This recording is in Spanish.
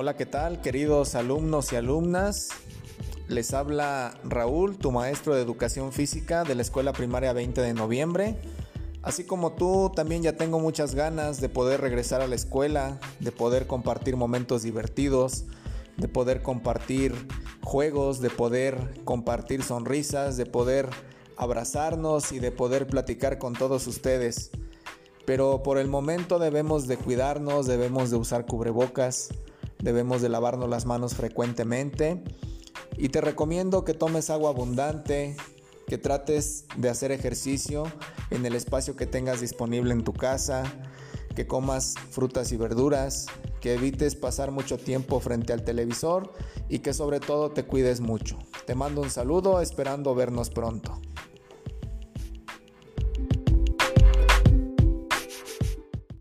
Hola, ¿qué tal queridos alumnos y alumnas? Les habla Raúl, tu maestro de educación física de la Escuela Primaria 20 de noviembre. Así como tú, también ya tengo muchas ganas de poder regresar a la escuela, de poder compartir momentos divertidos, de poder compartir juegos, de poder compartir sonrisas, de poder abrazarnos y de poder platicar con todos ustedes. Pero por el momento debemos de cuidarnos, debemos de usar cubrebocas, debemos de lavarnos las manos frecuentemente y te recomiendo que tomes agua abundante, que trates de hacer ejercicio en el espacio que tengas disponible en tu casa, que comas frutas y verduras, que evites pasar mucho tiempo frente al televisor y que sobre todo te cuides mucho. Te mando un saludo esperando vernos pronto.